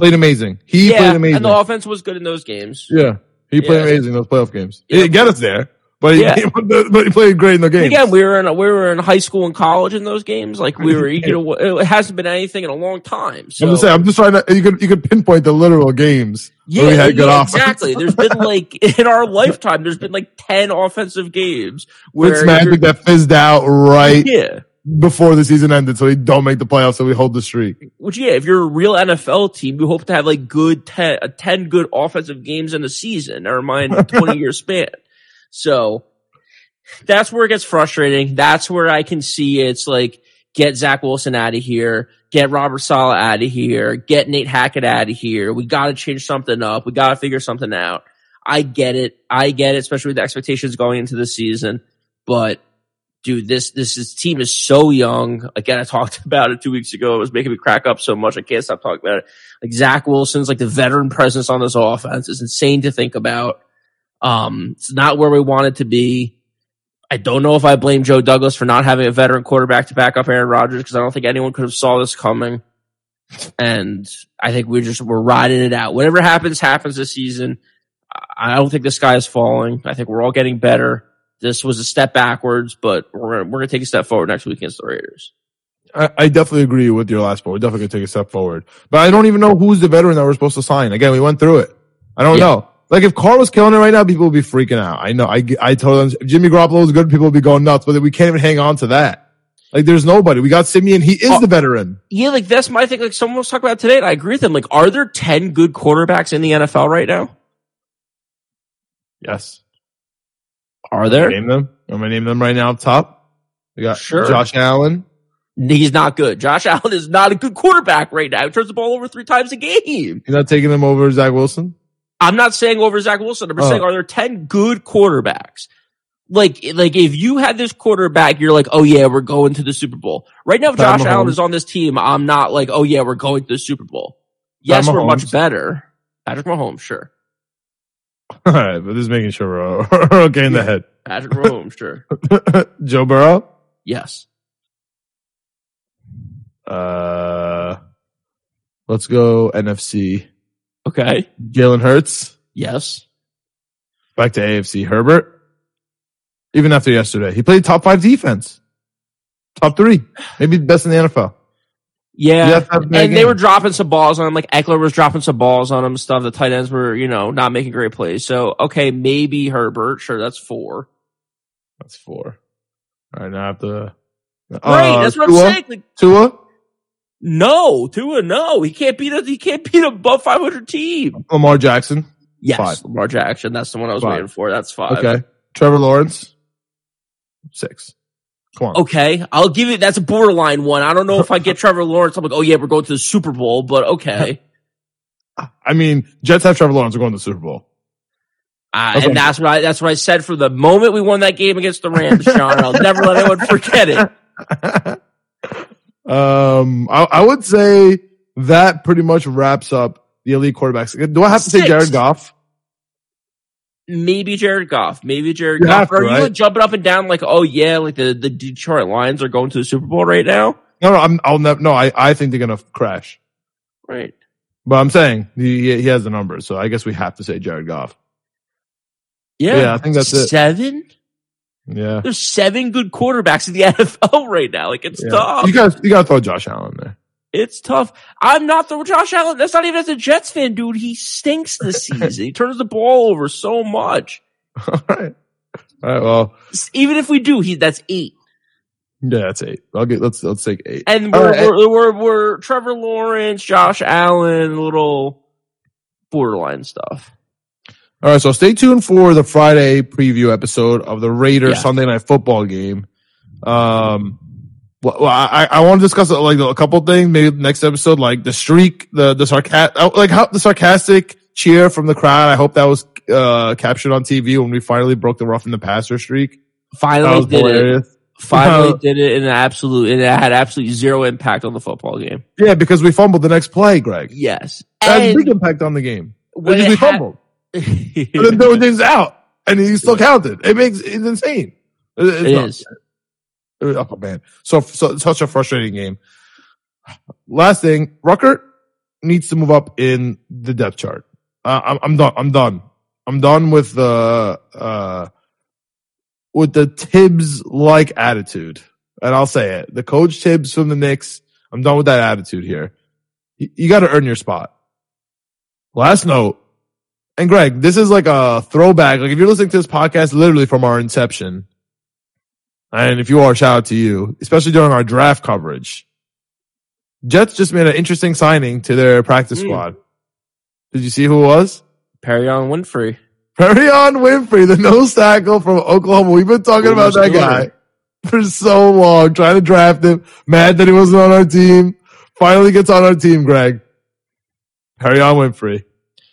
Played amazing. He yeah. played amazing. And the offense was good in those games. Yeah, he played Yeah. amazing those playoff games. He Yeah. didn't get us there, but he, Yeah. but he played great in the game. Again, we were in we were in high school and college in those games. Like we were, you know, it hasn't been anything in a long time. So I'm just saying. I'm just trying to. You could you could pinpoint the literal games yeah, where we had good yeah, offense. exactly. There's been like in our lifetime, there's been like ten offensive games where It's magic that fizzed out right yeah. Before the season ended, so we don't make the playoffs, so we hold the streak. Which yeah, if you're a real NFL team, you hope to have like good ten, uh, 10 good offensive games in the season. Never mind a 20 year span. So that's where it gets frustrating. That's where I can see it's like get Zach Wilson out of here, get Robert Saleh out of here, get Nate Hackett out of here. We got to change something up. We got to figure something out. I get it. I get it, especially with the expectations going into the season. But dude, this this is, team is so young. Again, I talked about it two weeks ago. It was making me crack up so much. I can't stop talking about it. Like Zach Wilson's like the veteran presence on this offense is insane to think about. Um, it's not where we want it to be. I don't know if I blame Joe Douglas for not having a veteran quarterback to back up Aaron Rodgers because I don't think anyone could have saw this coming. And I think we just we're riding it out. Whatever happens, happens this season. I don't think the sky is falling. I think we're all getting better. This was a step backwards, but we're gonna, we're gonna take a step forward next week against the Raiders. I, I definitely agree with your last point. We're definitely gonna take a step forward, but I don't even know who's the veteran that we're supposed to sign. Again, we went through it. I don't Yeah. know. Like if Carr was killing it right now, people would be freaking out. I know. I I told them if Jimmy Garoppolo was good, people would be going nuts. But we can't even hang on to that. Like there's nobody. We got Siemian. He is Oh. the veteran. Yeah, like that's my thing. Like someone was talking about today, and I agree with them. Like, are there ten good quarterbacks in the NFL right now? Yes. Are there? Name them. I'm gonna name them right now up top. We got Sure. Josh Allen. He's not good. Josh Allen is not a good quarterback right now. He turns the ball over three times a game. You're not taking them over Zach Wilson. I'm not saying over Zach Wilson. I'm just Oh. saying, are there 10 good quarterbacks? Like, like if you had this quarterback, you're like, oh yeah, we're going to the Super Bowl. Right now, if Josh Allen is on this team, I'm not like, oh yeah, we're going to the Super Bowl. Yes, we're much better. Patrick Mahomes, sure. All right, but just making sure we're, we're okay in the head. Patrick Mahomes, sure. Joe Burrow. Yes. Uh, let's go NFC. Okay. Jalen Hurts. Yes. Back to AFC. Herbert. Even after yesterday, he played top five defense. Top three, maybe best in the NFL. Yeah. You have to have a and they were dropping some balls on him. Like Ekeler was dropping some balls on him. Stuff. The tight ends were, you know, not making great plays. So okay, maybe Herbert. Sure, that's four. That's four. All right, now I have to. Right. Uh, that's what Tua? I'm saying. Like, Tua, no, Tua, no. He can't beat a he can't beat a above 500 team. Lamar Jackson. Yes, Five. Lamar Jackson. That's the one I was Five. waiting for. That's five. Okay. Trevor Lawrence. Six. Come on. Okay, I'll give it. That's a borderline one. I don't know if I get Trevor Lawrence. I'm like, oh yeah, we're going to the Super Bowl, but okay. I mean, Jets have Trevor Lawrence. We're going to the Super Bowl. Uh, Okay. and that's what I that's what I said for the moment we won that game against the Rams, Sean. I'll never let anyone forget it. um, I, I would say that pretty much wraps up the elite quarterbacks. Do I have to say Six. Jared Goff? Maybe Jared Goff, maybe Jared You Goff. to, Are you right? jumping up and down like, oh yeah, like the, the Detroit Lions are going to the Super Bowl right now? No, no, I'm, I'll never. No, I, I think they're gonna crash. Right. But I'm saying he, he has the numbers, so I guess we have to say Jared Goff. Yeah. Yeah, I think that's it. Seven? Yeah, There's seven good quarterbacks in the NFL right now. Like it's yeah. tough. You got you got to throw Josh Allen there. It's tough. I'm not throwing Josh Allen. That's not even as a Jets fan, dude. He stinks this season. he turns the ball over so much. All right, all right. Well, Even if we do, he that's eight. yeah, that's eight. I'll get. Let's let's take eight. And we're, right. we're, we're, we're Trevor Lawrence, Josh Allen, little borderline stuff. All right, so stay tuned for the Friday preview episode of the Raiders Yeah. Sunday Night Football game. Um, well, I I want to discuss uh, like a couple things. Maybe next episode, like the streak, the the sarcastic, like how the sarcastic cheer from the crowd. I hope that was uh captured on TV when we finally broke the rough in the passer streak. Finally did it. Finally Uh, did it in an absolute, and it had absolutely zero impact on the football game. Yeah, because we fumbled the next play, Greg. Yes. That has a big impact on the game. when Because we had- fumbled. And then things out, and he still counted. It makes it's insane. It's It nuts. is. Oh man, so so such a frustrating game. Last thing, Rucker needs to move up in the depth chart. Uh, I'm I'm done. I'm done. I'm done with the uh with the Thibs like attitude, and I'll say it. The coach Thibs from the Knicks. I'm done with that attitude here. You, you got to earn your spot. Last note, and Greg, this is like a throwback. Like if you're listening to this podcast, literally from our inception, and if you are, shout out to you, especially during our draft coverage. Jets just made an interesting signing to their practice Mm. squad. Did you see who it was? Perrion Winfrey. Perrion Winfrey, the nose tackle from Oklahoma. We've been talking about that guy for so long, trying to draft him. Mad that he wasn't on our team. Finally gets on our team, Greg. Perrion Winfrey.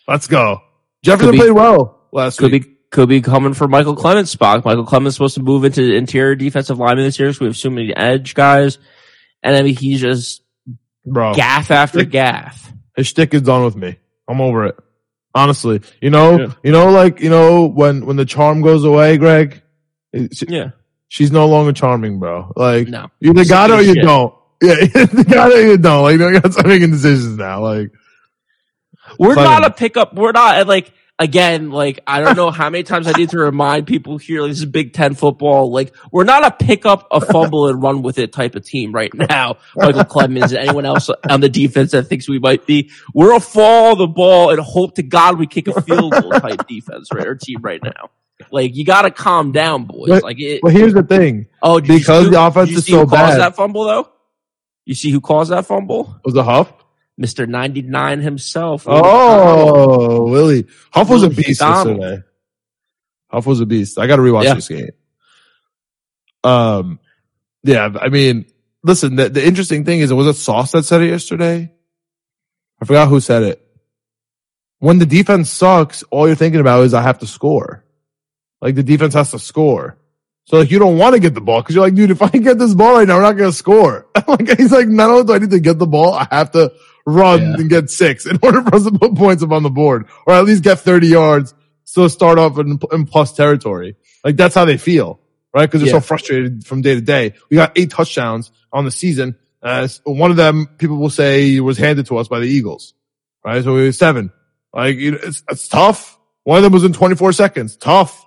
Let's go. Jefferson be- played well last Could week. be could be coming for Micheal Clemons' spot. Micheal Clemons supposed to move into interior defensive lineman this year, so we have so many edge guys. And I mean, he's just Bro, gaff after gaff. his shtick is done with me. I'm over it. Honestly, you know, Yeah. you know, like you know, when when the charm goes away, Greg, she- Yeah. she's no longer charming, bro. Like No. you either got it or you shit. don't. Yeah, you got it or you don't. Like you got to making decisions now. Like We're not a pickup. We're not like again. Like I don't know how many times I need to remind people here. Like, this is Big Ten football. Like we're not a pick up a fumble and run with it type of team right now. Micheal Clemons and anyone else on the defense that thinks we might be. We're a fall the ball and hope to God we kick a field goal type defense right or team right now. Like you got to calm down, boys. But- like it. Well, here's the thing: oh, did you because the offense is so who caused bad. that fumble though. You see who caused that fumble? was a Huff. Ninety nine himself. Oh, Willie Huff was a beast yesterday. Huff was a beast. I got to rewatch Yeah. this game. Um, yeah, I mean, listen. The, the interesting thing is, it was it Sauce that said it yesterday. I forgot who said it. When the defense sucks, all you're thinking about is I have to score. Like the defense has to score. So like you don't want to get the ball because you're like, dude, if I get this ball right now, we're not gonna score. like he's like, not only do I need to get the ball, I have to run Yeah. and get six in order for us to put points up on the board, or at least get 30 yards. So start off in, in plus territory. Like that's how they feel, right? Because they're Yeah. so frustrated from day to day. We got eight touchdowns on the season. Uh, one of them, people will say, was handed to us by the Eagles, right? So we were seven. Like it's it's tough. One of them was in 24 seconds. Tough.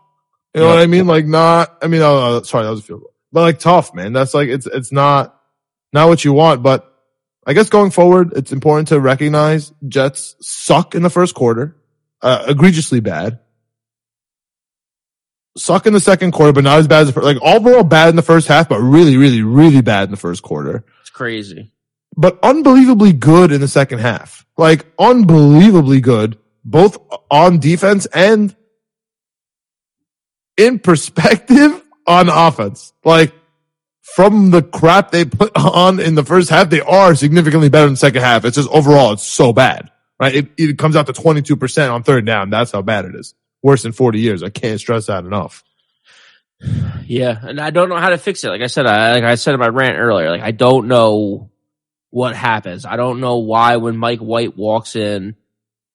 You know Yeah. what I mean? Like not. I mean, oh, oh, sorry, that was a field goal. But like tough, man. That's like it's it's not not what you want. But I guess going forward, it's important to recognize Jets suck in the first quarter, uh, egregiously bad. Suck in the second quarter, but not as bad as the first. Like overall bad in the first half, but really, really, really bad in the first quarter It's crazy. but unbelievably good in the second half. Like unbelievably good, both on defense and in perspective on offense. Like from the crap they put on in the first half, they are significantly better in the second half. It's just overall, it's so bad, right? It, it comes out to 22% on third down. That's how bad it is. Worse than 40 years. I can't stress that enough. Yeah, and I don't know how to fix it. Like I said, I like I said in my rant earlier, like I don't know what happens. I don't know why when Mike White walks in,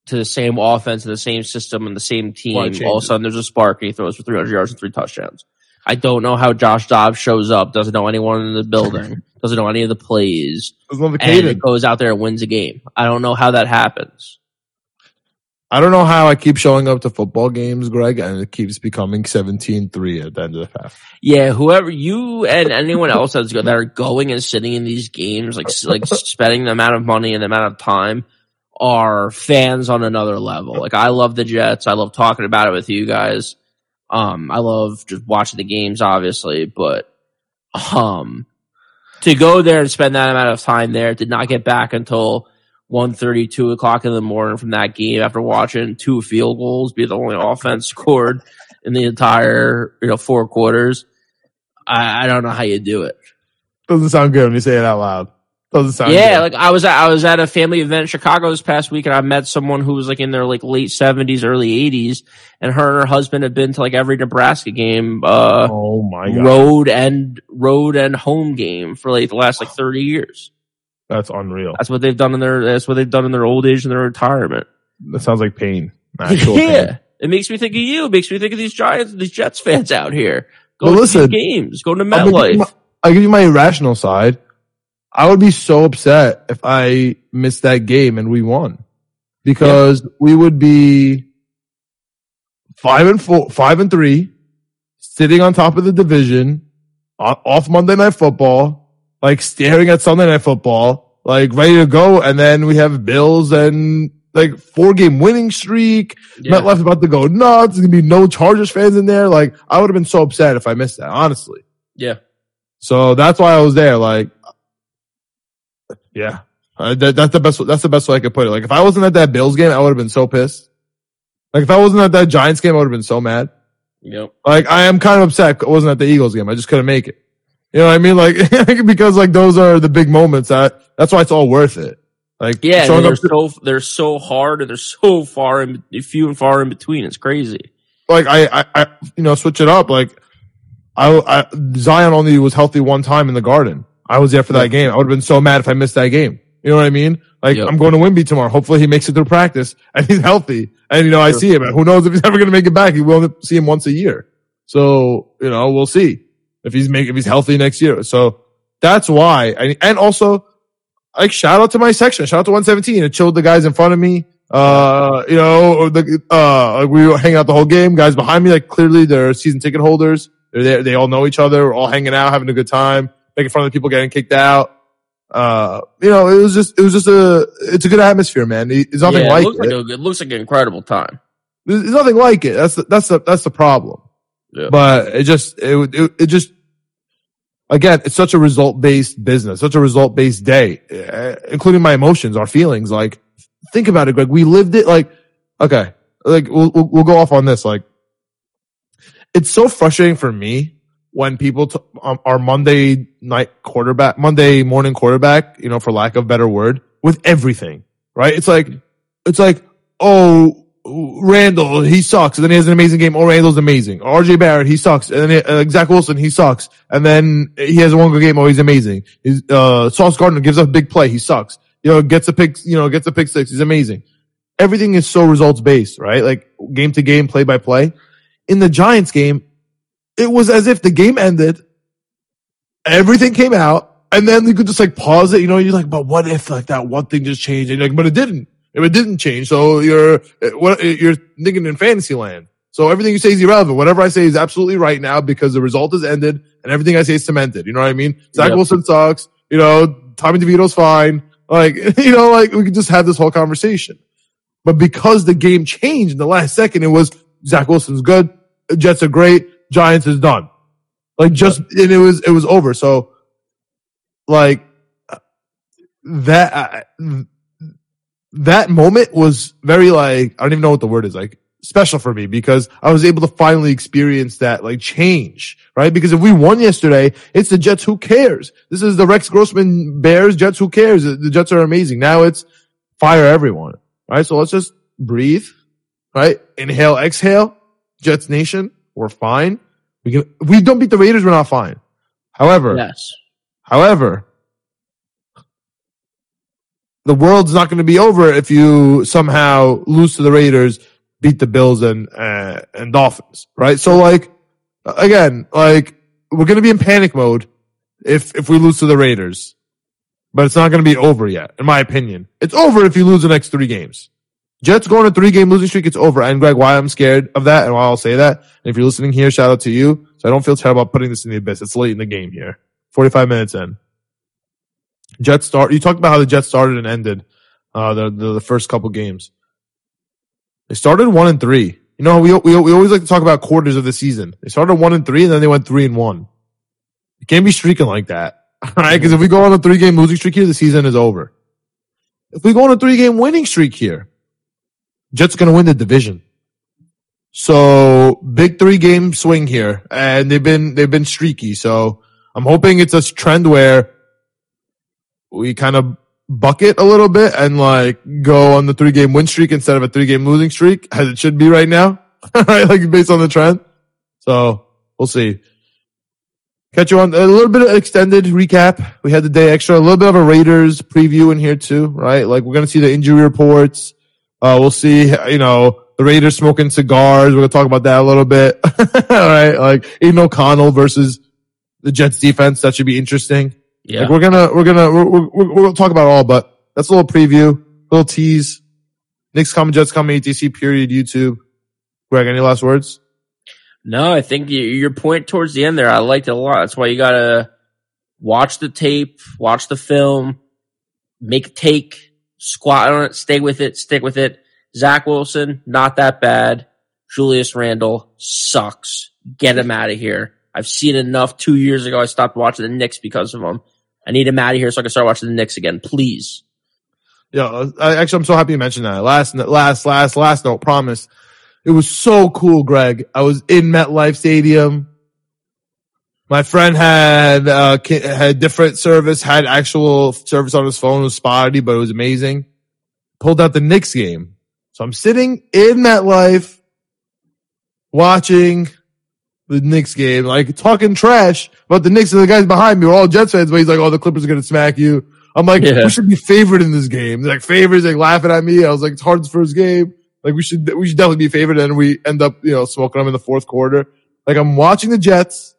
to the same offense and the same system and the same team, all of a sudden there's a spark and he throws for 300 yards and three touchdowns. I don't know how Josh Dobbs shows up, doesn't know anyone in the building, doesn't know any of the plays, and goes out there and wins a game. I don't know how that happens. I don't know how I keep showing up to football games, Greg, and it keeps becoming 17-3 at the end of the half. Yeah, whoever you and anyone else that's go, that are going and sitting in these games, like like spending the amount of money and the amount of time, are fans on another level. Like I love the Jets. I love talking about it with you guys. Um, I love just watching the games, obviously, but um, to go there and spend that amount of time there, did not get back until 1.30, 2 o'clock in the morning from that game after watching two field goals be the only offense scored in the entire you know four quarters. I, I don't know how you do it. Doesn't sound good when you say it out loud. Doesn't sound yeah, good. like I was at, I was at a family event in Chicago this past week, and I met someone who was like in their like late seventies, early eighties, and her and her husband had been to like every Nebraska game, uh, oh my god. road and road and home game for like the last like thirty years. That's unreal. That's what they've done in their that's what they've done in their old age and their retirement. That sounds like pain. Actual yeah, pain. it makes me think of you. It makes me think of these Giants, these Jets fans out here. Go Well, to listen, games. Go to MetLife. I'll give you my irrational side. I would be so upset if I missed that game and we won because we would be five and four, five and three, sitting on top of the division off Monday night football, like staring at Sunday night football, like ready to go. And then we have Bills and like four game winning streak. Yeah. MetLife about to go nuts. There's gonna be no Chargers fans in there. Like I would have been so upset if I missed that, honestly. yeah. So that's why I was there. Like, yeah, uh, that, that's the best. That's the best way I could put it. Like, if I wasn't at that Bills game, I would have been so pissed. Like, if I wasn't at that Giants game, I would have been so mad. Yep. Like, I am kind of upset. I wasn't at the Eagles game. I just couldn't make it. You know what I mean? Like, because like those are the big moments. That that's why it's all worth it. Like, Yeah, they're up so they're so hard and they're so far in few and far in between. It's crazy. like I, I, I, you know, switch it up. Like, I, I, Zion only was healthy one time in the Garden. I was there for that game. I would have been so mad if I missed that game. You know what I mean? Like, Yep. I'm going to Wimby tomorrow. Hopefully, he makes it through practice and he's healthy. And you know, I see him. Who knows if he's ever going to make it back? We only see him once a year. So, you know, we'll see if he's make if he's healthy next year. So that's why. I, and also, like, shout out to my section. Shout out to 117. It chilled the guys in front of me. Uh, you know, the, uh, we were hanging out the whole game. Guys behind me, like clearly they're season ticket holders. They're there. They all know each other. We're all hanging out, having a good time, making fun of the people getting kicked out. Uh, you know, it was just, it was just a, it's a good atmosphere, man. It's nothing yeah, like it looks it. like a, it looks like an incredible time. There's there's nothing like it. That's the, that's the, that's the problem. Yeah. But it just, it, it, it just, again, it's such a result based business, such a result based day, uh, including my emotions, our feelings. Like, think about it, Greg. We lived it like, okay, like we'll, we'll, we'll go off on this. Like, it's so frustrating for me when people t- um, are Monday night quarterback, Monday morning quarterback, you know, for lack of better word, with everything, right? It's like, it's like, oh, Randle, he sucks. And then he has an amazing game. Oh, Randle's amazing. RJ Barrett, he sucks. And then uh, Zach Wilson, he sucks. And then he has one good game. Oh, he's amazing. He's, uh, Sauce Gardner gives up a big play. He sucks. You know, gets a pick, you know, gets a pick six. He's amazing. Everything is so results based, right? Like game to game, play by play. In the Giants game, it was as if the game ended, everything came out, and then you could just like pause it. You know, you're like, but what if like that one thing just changed? And you're like, but it didn't. If it didn't change, so you're eh, what eh, you're thinking in fantasy land. So everything you say is irrelevant. Whatever I say is absolutely right now because the result is ended, and everything I say is cemented. You know what I mean? Zach Yep. Wilson sucks. You know, Tommy DeVito's fine. Like you know, like we could just have this whole conversation. But because the game changed in the last second, it was Zach Wilson's good, Jets are great, Giants is done. Like just and it was it was over. So like that that moment was very like I don't even know what the word is like special for me because I was able to finally experience that like change, right? Because if we won yesterday, it's the Jets. Who cares? This is the Rex Grossman Bears. Jets. Who cares? The Jets are amazing. Now it's fire everyone, right? So let's just breathe, right? Inhale, exhale. Jets Nation, we're fine. We can. If we don't beat the Raiders, we're not fine. However, Yes. However, the world's not going to be over if you somehow lose to the Raiders, beat the Bills and uh, and Dolphins, right? So like again, like we're going to be in panic mode if if we lose to the Raiders, but it's not going to be over yet, in my opinion. It's over if you lose the next three games. Jets going a three game losing streak, it's over. And Greg, why I'm scared of that and why I'll say that. And if you're listening here, shout out to you. So I don't feel terrible about putting this in the abyss. It's late in the game here. 45 minutes in. Jets start. You talked about how the Jets started and ended uh, the, the the first couple games. They started one and three. You know, we, we we always like to talk about quarters of the season. They started one and three, and then they went three and one. You can't be streaking like that, all right? Because if we go on a three game losing streak here, the season is over. If we go on a three game winning streak here, Jets gonna win the division. So big three game swing here, and they've been they've been streaky. So I'm hoping it's a trend where we kind of bucket a little bit and like go on the three game win streak instead of a three game losing streak as it should be right now. right? Like based on the trend. So we'll see. Catch you on a little bit of extended recap. We had the day extra, a little bit of a Raiders preview in here too, right? Like we're going to see the injury reports. Uh, we'll see, you know, the Raiders smoking cigars. We're going to talk about that a little bit. All right. Like Aidan O'Connell versus the Jets defense. That should be interesting. Yeah. Like we're gonna we're gonna we're, we're, we're gonna talk about it all, but that's a little preview, little tease. Knicks coming, Jets coming, ETC period, YouTube. Greg, any last words? No, I think your point towards the end there, I liked it a lot. That's why you gotta watch the tape, watch the film, make a take, squat on it, stay with it, stick with it. Zach Wilson, not that bad. Julius Randle sucks. Get him out of here. I've seen enough. Two years ago, I stopped watching the Knicks because of him. I need him out of here so I can start watching the Knicks again, please. Yeah, uh, I, actually, I'm so happy you mentioned that. Last, last, last, last note. Promise. It was so cool, Greg. I was in MetLife Stadium. My friend had uh, had different service, had actual service on his phone. It was spotty, but it was amazing. Pulled out the Knicks game, so I'm sitting in MetLife watching the Knicks game, like talking trash about the Knicks and the guys behind me were all Jets fans, but he's like, "Oh, the Clippers are gonna smack you." I'm like, Yeah. "We should be favored in this game." They're like favorites, like laughing at me. I was like, "It's Harden's first game. Like we should we should definitely be favored." And we end up, you know, smoking them in the fourth quarter. Like I'm watching the Jets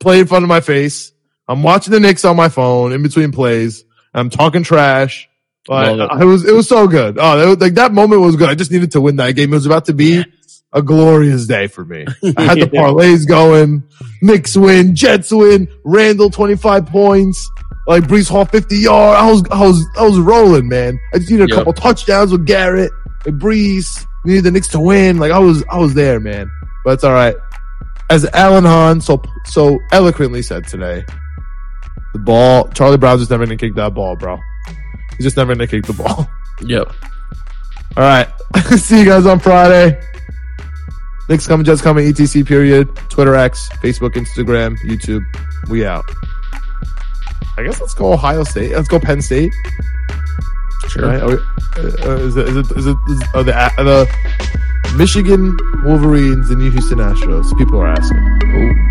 play in front of my face. I'm watching the Knicks on my phone in between plays. I'm talking trash. Like, Love it was it was so good. Oh, that was, like that moment was good. I just needed to win that game. It was about to be a glorious day for me. I had the parlays going. Knicks win, Jets win, Randle 25 points, like Breece Hall 50 yard. I was, I was, I was rolling, man. I just needed a Yep. couple touchdowns with Garrett and Breece. We needed the Knicks to win. Like I was, I was there, man. But it's all right. As Alan Hahn so, so eloquently said today, the ball, Charlie Brown's just never gonna kick that ball, bro. He's just never gonna kick the ball. Yep. All right. See you guys on Friday. Knicks coming, just coming, ETC period. Twitter X, Facebook, Instagram, YouTube. We out. I guess let's go Ohio State. Let's go Penn State. Sure. Right? Are we- uh, uh, is it, is it, is it, is, are the, are the Michigan Wolverines and New Houston Astros? People are asking. Ooh.